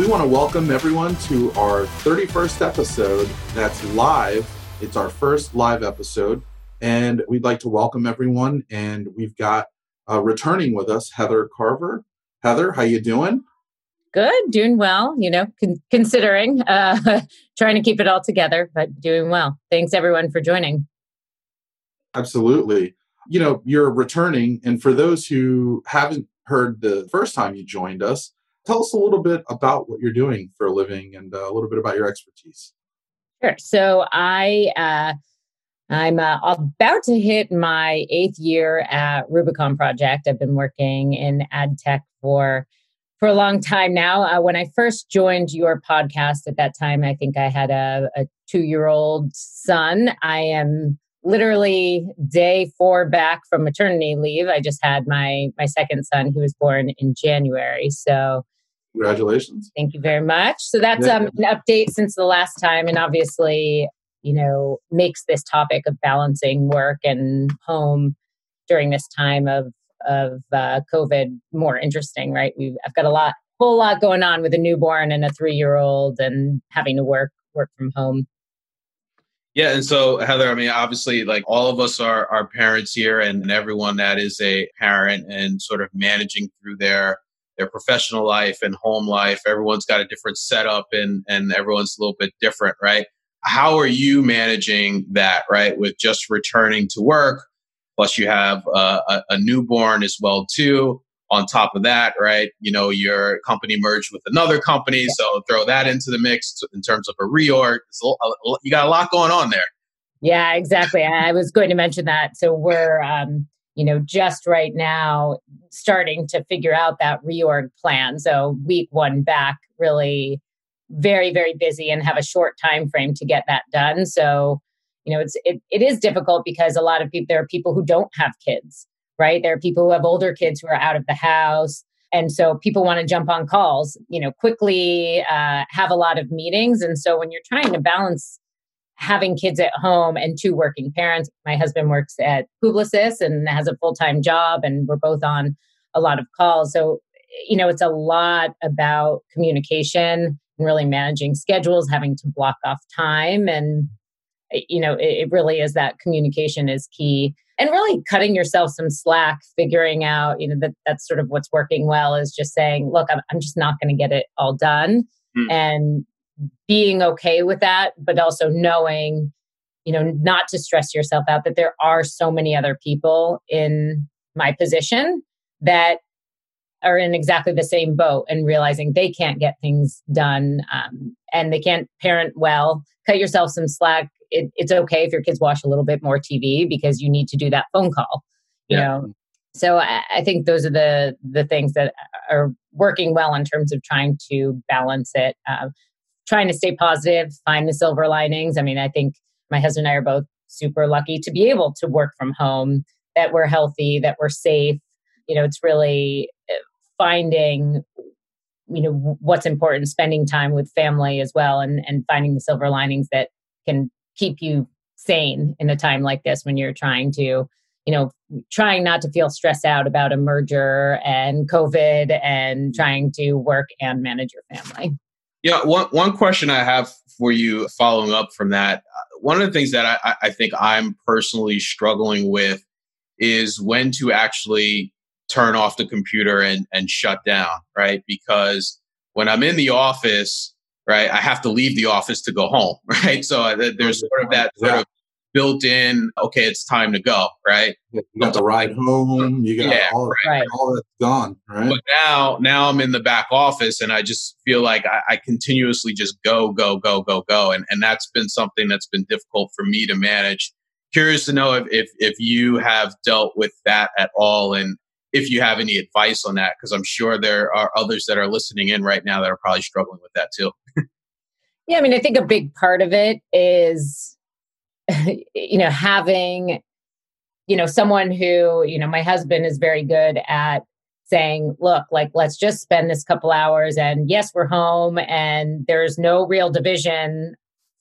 we want to welcome everyone to our 31st episode that's live. It's our first live episode, and we'd like to welcome everyone. And we've got uh, returning with us Heather Carver. Heather, how you doing? Good, doing well. You know, con- considering uh, trying to keep it all together, but doing well. Thanks everyone for joining. Absolutely. You know, you're returning, and for those who haven't heard the first time you joined us, tell us a little bit about what you're doing for a living and uh, a little bit about your expertise. Sure. So I uh, I'm uh, about to hit my eighth year at Rubicon Project. I've been working in ad tech for for a long time now. Uh, when I first joined your podcast at that time, I think I had a, a two year old son. I am literally day four back from maternity leave. I just had my my second son who was born in January. So Congratulations. Thank you very much. So that's um, an update since the last time, and obviously, you know, makes this topic of balancing work and home during this time of of uh, COVID more interesting, right? We've I've got a lot, a whole lot going on with a newborn and a three year old, and having to work work from home. Yeah, and so Heather, I mean, obviously, like all of us are are parents here, and everyone that is a parent and sort of managing through their their professional life and home life. Everyone's got a different setup and, and everyone's a little bit different, right? How are you managing that, right? With just returning to work, plus you have a, a newborn as well, too. On top of that, right? You know, your company merged with another company, so throw that into the mix in terms of a reorg. you got a lot going on there. Yeah, exactly. I was going to mention that. So we're um, you know, just right now starting to figure out that reorg plan. So week one back, really very, very busy and have a short time frame to get that done. So, you know, it's it, it is difficult because a lot of people there are people who don't have kids, right? There are people who have older kids who are out of the house. And so people want to jump on calls, you know, quickly, uh, have a lot of meetings. And so when you're trying to balance having kids at home and two working parents. My husband works at Publicis and has a full time job, and we're both on a lot of calls. So, you know, it's a lot about communication and really managing schedules, having to block off time. And, you know, it, it really is that communication is key. And really cutting yourself some slack, figuring out, you know, that that's sort of what's working well is just saying, look, I'm, I'm just not going to get it all done. Mm. And being okay with that, but also knowing, you know, not to stress yourself out that there are so many other people in my position that are in exactly the same boat and realizing they can't get things done um, and they can't parent well. Cut yourself some slack. It, it's okay if your kids watch a little bit more TV because you need to do that phone call. You yeah. know, so I, I, think those are the the things that are working well in terms of trying to balance it. Uh, trying to stay positive, find the silver linings. I mean, I think my husband and I are both super lucky to be able to work from home, that we're healthy, that we're safe. You know, it's really uh, finding you know what's important spending time with family as well and and finding the silver linings that can keep you sane in a time like this when you're trying to you know trying not to feel stressed out about a merger and covid and trying to work and manage your family yeah, one one question I have for you, following up from that, uh, one of the things that I, I think I'm personally struggling with is when to actually turn off the computer and and shut down, right? Because when I'm in the office, right, I have to leave the office to go home, right? So uh, there's sort of that sort of built in, okay, it's time to go, right? You got the ride home, you got yeah, all, right. all that's gone, right? But now, now I'm in the back office and I just feel like I, I continuously just go, go, go, go, go. And, and that's been something that's been difficult for me to manage. Curious to know if, if, if you have dealt with that at all and if you have any advice on that, because I'm sure there are others that are listening in right now that are probably struggling with that too. yeah, I mean, I think a big part of it is you know, having, you know, someone who, you know, my husband is very good at saying, look, like, let's just spend this couple hours and yes, we're home and there's no real division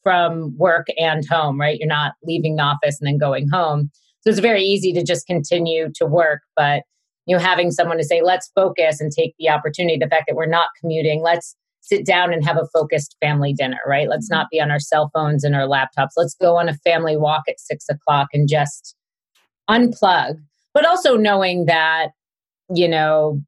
from work and home, right? You're not leaving the office and then going home. So it's very easy to just continue to work. But, you know, having someone to say, let's focus and take the opportunity, the fact that we're not commuting, let's sit down and have a focused family dinner, right? Let's mm-hmm. not be on our cell phones and our laptops. Let's go on a family walk at six o'clock and just unplug. But also knowing that, you know,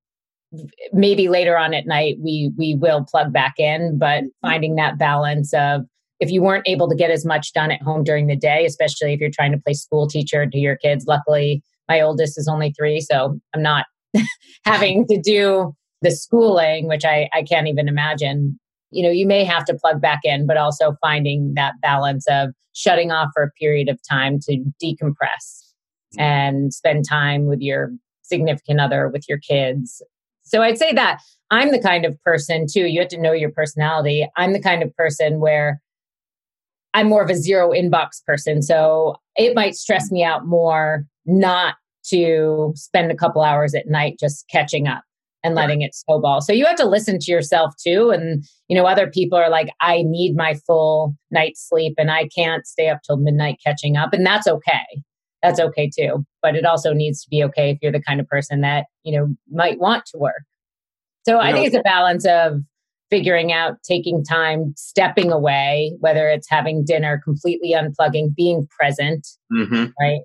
maybe later on at night we we will plug back in, but mm-hmm. finding that balance of if you weren't able to get as much done at home during the day, especially if you're trying to play school teacher to your kids. Luckily, my oldest is only three, so I'm not having to do the schooling, which I, I can't even imagine. You know, you may have to plug back in, but also finding that balance of shutting off for a period of time to decompress mm-hmm. and spend time with your significant other, with your kids. So I'd say that I'm the kind of person too, you have to know your personality. I'm the kind of person where I'm more of a zero inbox person. So it might stress me out more not to spend a couple hours at night just catching up and letting it snowball. So you have to listen to yourself too. And, you know, other people are like, I need my full night's sleep and I can't stay up till midnight catching up. And that's okay. That's okay too. But it also needs to be okay if you're the kind of person that, you know, might want to work. So you I know, think it's a balance of figuring out taking time, stepping away, whether it's having dinner, completely unplugging, being present, mm-hmm. right?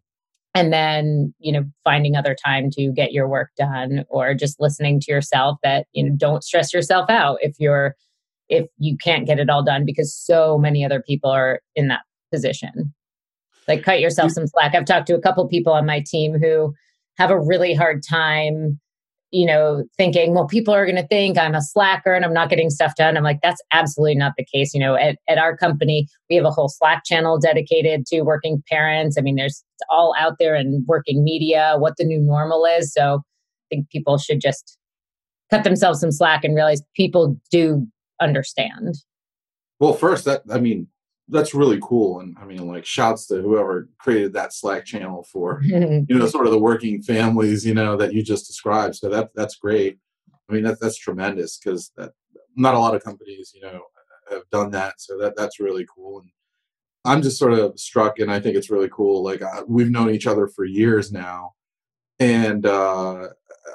And then you know finding other time to get your work done or just listening to yourself that you know don't stress yourself out if you're if you can't get it all done because so many other people are in that position. Like cut yourself some slack. I've talked to a couple people on my team who have a really hard time you know, thinking, well, people are going to think I'm a slacker and I'm not getting stuff done. I'm like, that's absolutely not the case. You know, at, at our company, we have a whole Slack channel dedicated to working parents. I mean, there's all out there in working media, what the new normal is. So I think people should just cut themselves some slack and realize people do understand. Well, first, that, I mean, that's really cool. And i mean like shouts to whoever created that slack channel for you know sort of the working families you know that you just described. So that that's great. I mean that, that's tremendous because that not a lot of companies you know have done that. So that that's really cool. And i'm just sort of struck and i think it's really cool. Like uh, we've known each other for years now. And uh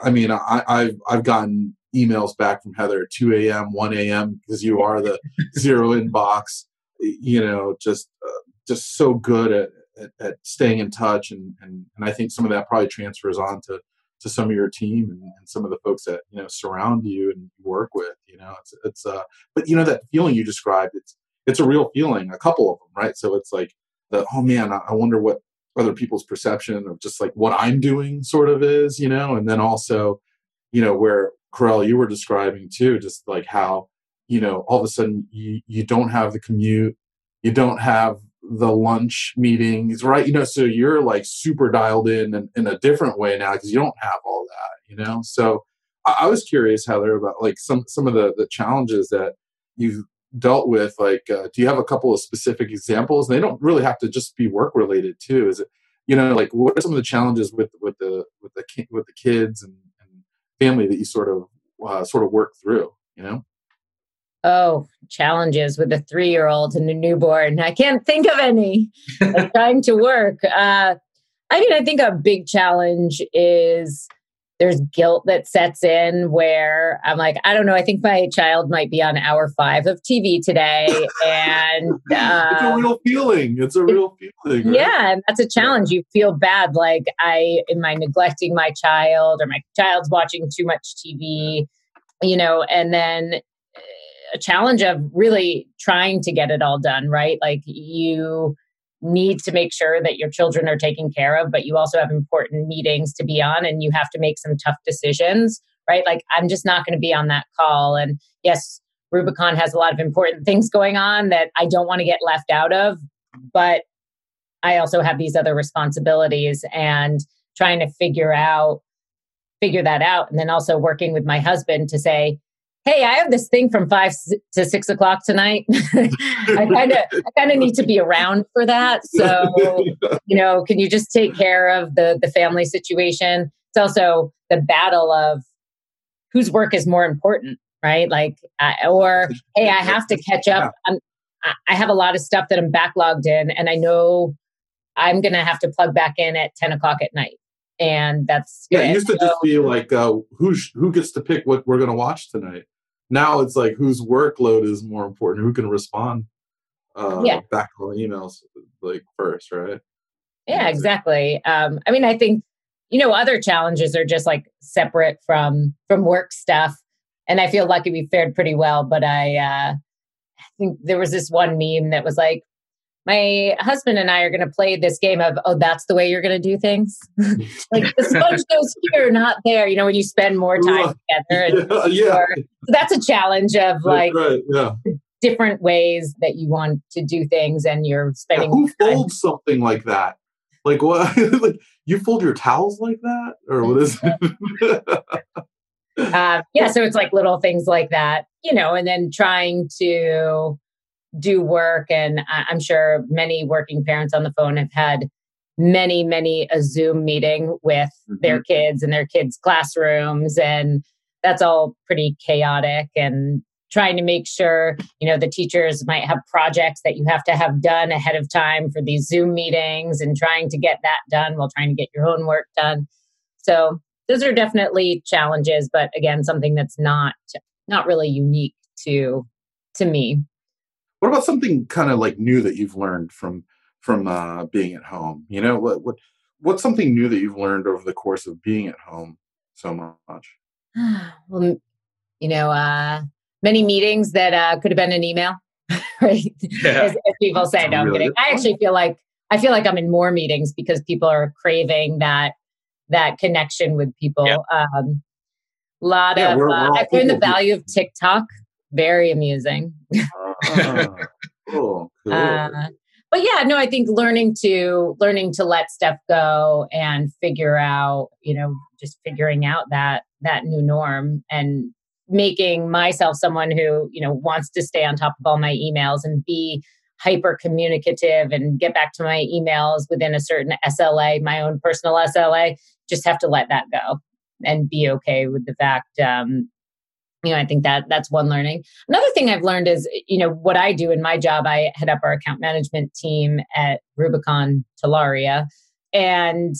i mean i i've i've gotten emails back from heather at 2 a.m 1 a.m because you are the zero inbox you know, just uh, just so good at, at, at, staying in touch, and, and and I think some of that probably transfers on to to some of your team and, and some of the folks that you know surround you and work with. You know, it's it's uh, but you know that feeling you described, it's it's a real feeling, a couple of them, right? So it's like the oh man, I wonder what other people's perception of just like what I'm doing sort of is, you know, and then also, you know, where Corel you were describing too, just like how you know, all of a sudden you, you don't have the commute, you don't have the lunch meetings, right? You know, so you're like super dialed in in, in a different way now because you don't have all that, you know? So I, I, was curious, Heather, about like some, some of the, the challenges that you've dealt with. Like, uh, do you have a couple of specific examples? They don't really have to just be work related too. Is it, you know, like what are some of the challenges with, with the, with the, with the kids and, and family that you sort of, uh, sort of work through, you know? Oh, challenges with a three year old and a newborn. I can't think of any. trying to work. Uh, I mean, I think a big challenge is there's guilt that sets in where I'm like, I don't know, I think my child might be on hour five of TV today. And uh, it's a um, real feeling. It's a real feeling. Right? Yeah. And that's a challenge. You feel bad. Like, I am I neglecting my child or my child's watching too much TV, you know, and then a challenge of really trying to get it all done, right? Like you need to make sure that your children are taken care of, but you also have important meetings to be on and you have to make some tough decisions, right? Like I'm just not going to be on that call. And yes, Rubicon has a lot of important things going on that I don't want to get left out of, but I also have these other responsibilities and trying to figure out figure that out and then also working with my husband to say hey, I have this thing from five to six o'clock tonight. I kind of, I kind of need to be around for that. So, you know, can you just take care of the the family situation? It's also the battle of whose work is more important, right? Like, I, or hey, I have to catch up. I'm, I have a lot of stuff that I'm backlogged in, and I know I'm going to have to plug back in at ten o'clock at night and that's yeah. It used to so, just be like, uh, who sh- who gets to pick what we're going to watch tonight? now it's like whose workload is more important, who can respond uh, Yeah. back on the emails like first, right? Yeah, exactly. Um, I mean, I think you know other challenges are just like separate from from work stuff, and I feel lucky we fared pretty well. But I, uh, I think there was this one meme that was like, "My husband and I are going to play this game of oh, that's the way you're going to do things." like the sponge goes here, not there. You know, when you spend more time together, and yeah, yeah. or- so that's a challenge of like right, yeah. different ways that you want to do things, and you're spending Who folds something like that? Like what? like you fold your towels like that, or what is it? uh, yeah so it's like little things like that you know and then trying to do work. And i'm sure many working parents on the phone have had many many a zoom meeting with mm-hmm. their kids and their kids classrooms. And that's all pretty chaotic and trying to make sure you know the teachers might have projects that you have to have done ahead of time for these zoom meetings and trying to get that done while trying to get your own work done. So those are definitely challenges but again something that's not not really unique to to me what about something kind of like new that you've learned from from uh, being at home? You know, what what what's something new that you've learned over the course of being at home so much? well you know uh many meetings that uh could have been an email right Yeah. as, as people say That's no i'm really kidding good i actually feel like i feel like i'm in more meetings because people are craving that that connection with people Yeah. um lot Yeah, of we're- uh, we're all i've learned the value of tiktok very amusing Ah, cool, cool. Uh, but yeah, no, I think learning to learning to let stuff go and figure out, you know, just figuring out that that new norm and making myself someone who, you know, wants to stay on top of all my emails and be hyper communicative and get back to my emails within a certain SLA, my own personal SLA, just have to let that go and be okay with the fact um you know, I think that that's one learning. Another thing I've learned is, you know, what I do in my job, I head up our account management team at Rubicon Telaria. And,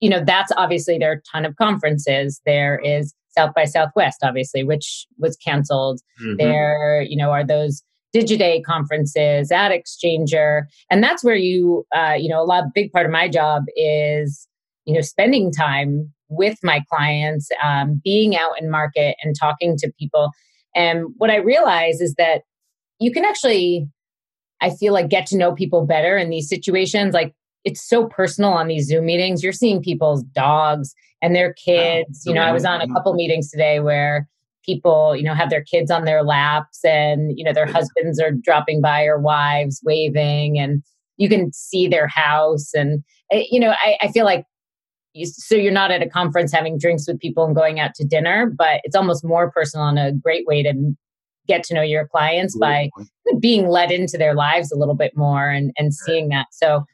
you know, that's obviously there are a ton of conferences. There is South by Southwest, obviously, which was canceled. Mhm. There, you know, are those Digiday conferences, Ad Exchanger. And that's where you, uh, you know, a lot, big part of my job is, you know, spending time with my clients, um, being out in market and talking to people. And what I realize is that you can actually, I feel like, get to know people better in these situations. Like it's so personal on these Zoom meetings. You're seeing people's dogs and their kids. You know, I was on a couple meetings today where people, you know, have their kids on their laps and, you know, their husbands are dropping by or wives waving and you can see their house. And, eh, you know, I, I feel like you, so you're not at a conference having drinks with people and going out to dinner, but it's almost more personal and a great way to get to know your clients by being let into their lives a little bit more and, and seeing that. So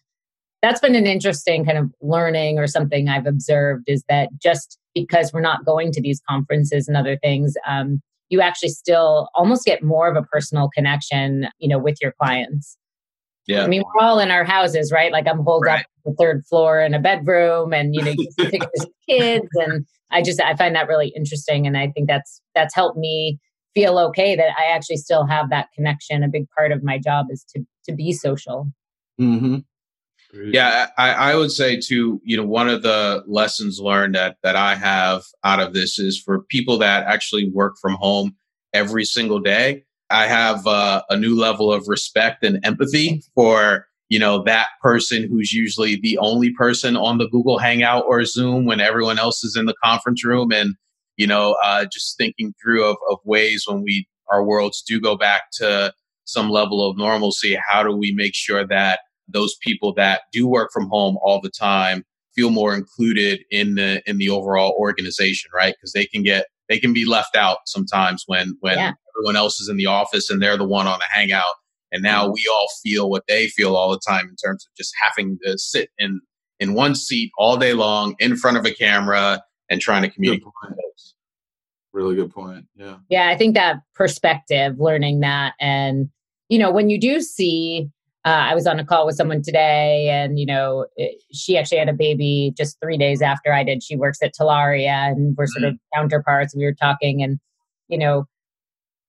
that's been an interesting kind of learning or something I've observed is that just because we're not going to these conferences and other things, um, you actually still almost get more of a personal connection, you know, with your clients. Yeah. I mean, we're all in our houses, right? Like I'm holed Right. up on the third floor in a bedroom and, you know, you see pictures of kids. And I just, I find that really interesting. And I think that's, that's helped me feel okay that I actually still have that connection. A big part of my job is to, to be social. Mm-hmm. Yeah, I, I would say too, you know, one of the lessons learned that that I have out of this is for people that actually work from home every single day. I have uh, a new level of respect and empathy for you know that person who's usually the only person on the Google Hangout or Zoom when everyone else is in the conference room, and you know, uh, just thinking through of, of ways when we our worlds do go back to some level of normalcy. How do we make sure that those people that do work from home all the time feel more included in the in the overall organization right because they can get they can be left out sometimes when when Yeah. Everyone else is in the office and they're the one on the hangout and now we all feel what they feel all the time in terms of just having to sit in in one seat all day long in front of a camera and trying to communicate with point. Really good point. Yeah. Yeah, I think that perspective, learning that. And, you know, when you do see, uh, I was on a call with someone today, and, you know, it, she actually had a baby just three days after I did. She works at Telaria, and we're sort of counterparts. We were talking, and, you know,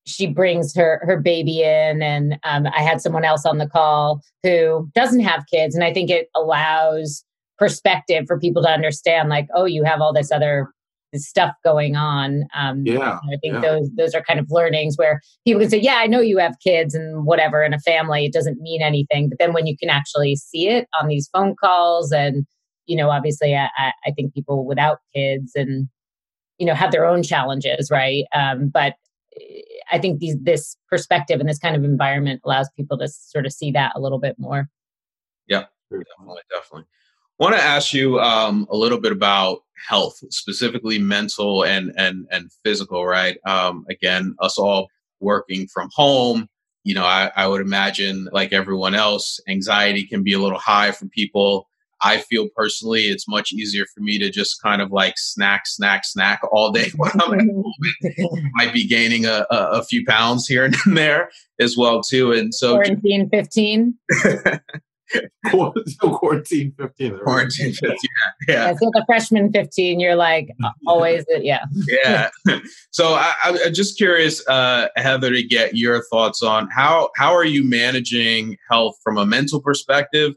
she brings her her baby in and um, i had someone else on the call who doesn't have kids. And i think it allows perspective for people to understand like oh you have all this other stuff going on. Um, yeah i think yeah. those those are kind of learnings where people can say yeah i know you have kids and whatever in a family. It doesn't mean anything. But then when you can actually see it on these phone calls and you know obviously i, I think people without kids and you know have their own challenges right? Um, but I think these, this perspective and this kind of environment allows people to sort of see that a little bit more. Yeah, definitely, definitely. I want to ask you um, a little bit about health, specifically mental and and and physical. Right? Um, again, us all working from home. You know, I, I would imagine, like everyone else, anxiety can be a little high for people. I feel personally it's much easier for me to just kind of like snack, snack, snack all day when I'm at home. Might be gaining a, a, a, few pounds here and there as well too. And so quarantine fifteen. quarantine 15 quarantine 15 yeah, yeah. yeah so the freshman 15 you're like always yeah yeah so I, i'm just curious uh, heather to get your thoughts on how how are you managing health from a mental perspective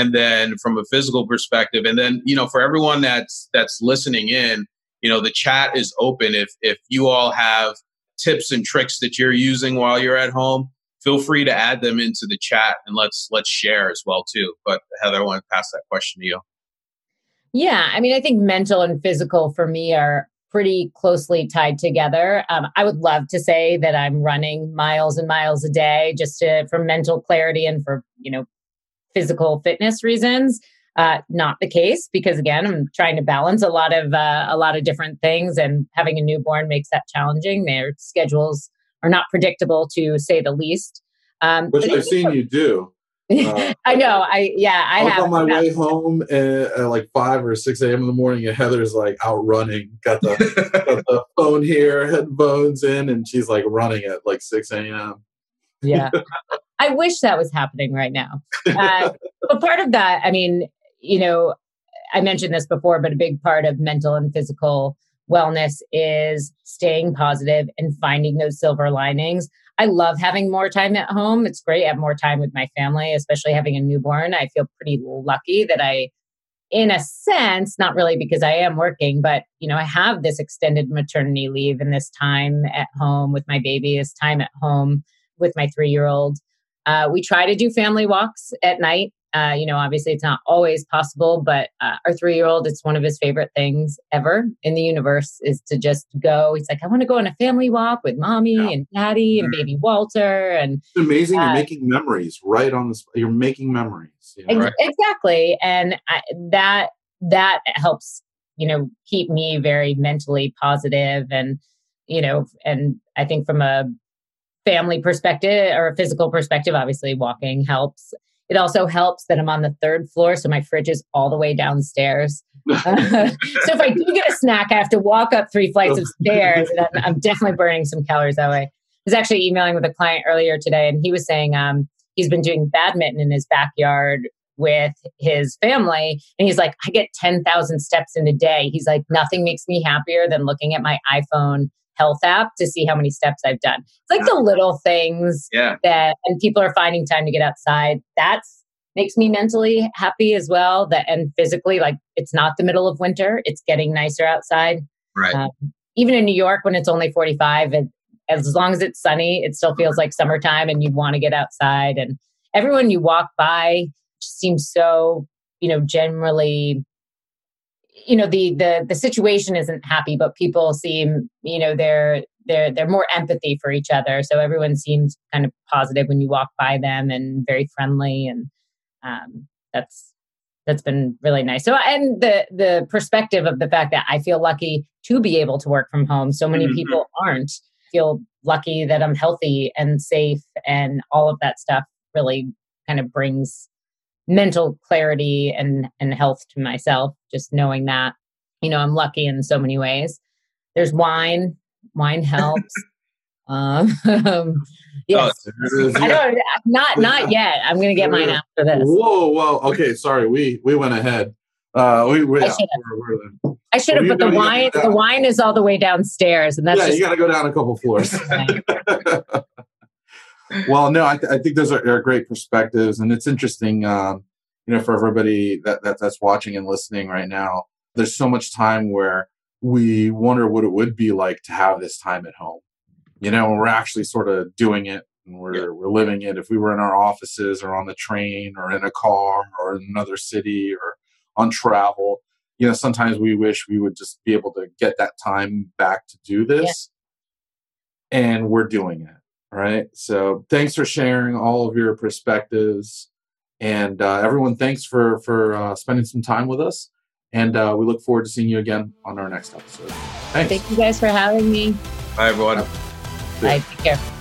and then from a physical perspective and then you know for everyone that's that's listening in you know the chat is open. If if you all have tips and tricks that you're using while you're at home feel free to add them into the chat and let's let's share as well too. But heather i want to pass that question to you. Yeah i mean i think mental and physical for me are pretty closely tied together. Um, i would love to say that i'm running miles and miles a day just to for mental clarity and for you know physical fitness reasons. Uh, not the case because again, I'm trying to balance a lot of uh, a lot of different things, and having a newborn makes that challenging. Their schedules are not predictable, to say the least. Um, Which I've seen you do. Uh, I know. I yeah. I, I was have. on my way home at, at, like five or six a.m. in the morning, and Heather's like out running, got the, got the phone here, headphones in, and she's like running at like six a.m. Yeah. I wish that was happening right now. Uh, but part of that, I mean, you know, I mentioned this before, but a big part of mental and physical wellness is staying positive and finding those silver linings. I love having more time at home. It's great. I have more time with my family, especially having a newborn. I feel pretty lucky that I, in a sense, not really because I am working, but you know, I have this extended maternity leave and this time at home with my baby, this time at home with my three year old. Uh, we try to do family walks at night. Uh, you know, obviously it's not always possible, but uh, our three year old, it's one of his favorite things ever in the universe is to just go. He's like, I want to go on a family walk with mommy yeah. and daddy and baby Walter. And it's amazing. you're uh, making memories right on the, you're making memories. You know? ex- Exactly. And I, that, that helps, you know, keep me very mentally positive and, you know, and I think from a family perspective or a physical perspective, obviously walking helps. It also helps that I'm on the third floor, so my fridge is all the way downstairs. Uh, so if I do get a snack, I have to walk up three flights of stairs. And I'm, I'm, definitely burning some calories that way. I was actually emailing with a client earlier today, and he was saying um, he's been doing badminton in his backyard with his family. And he's like, I get 10,000 steps in a day. He's like, nothing makes me happier than looking at my iPhone health app to see how many steps I've done. It's like the little things yeah. that, and people are finding time to get outside. That's makes me mentally happy as well. That and physically, like it's not the middle of winter; it's getting nicer outside. Right. Um, even in New York, when it's only forty-five, and as long as it's sunny, it still feels like summertime, and you want to get outside. And everyone you walk by seems so, you know, generally you know the the the situation isn't happy but people seem you know they're they're they're more empathy for each other. So everyone seems kind of positive when you walk by them and very friendly. And um, that's that's been really nice. So and the the perspective of the fact that i feel lucky to be able to work from home. So many mm-hmm. people aren't. Feel lucky that i'm healthy and safe and all of that stuff really kind of brings mental clarity and and health to myself just knowing that you know i'm lucky in so many ways. There's wine wine helps. Um yes. oh, i don't not not yet. I'm gonna get mine after this. Whoa whoa okay sorry we we went ahead. Uh, we, we, I should have. we're- we're- I should Well, have, but the wine the wine is all the way downstairs, and that's yeah, you got to go down a couple floors. well, no, I, th- I think those are, are great perspectives, and it's interesting. Um, you know, for everybody that, that that's watching and listening right now, there's so much time where we wonder what it would be like to have this time at home. You know, and we're actually sort of doing it and we're Yeah. we're living it. If we were in our offices or on the train or in a car or in another city or on travel, you know, sometimes we wish we would just be able to get that time back to do this. And we're doing it. Right. So thanks for sharing all of your perspectives. And uh, everyone, thanks for for uh, spending some time with us. And uh, we look forward to seeing you again on our next episode. Thanks. Thank you guys for having me. Bye, everyone. Bye. Take care.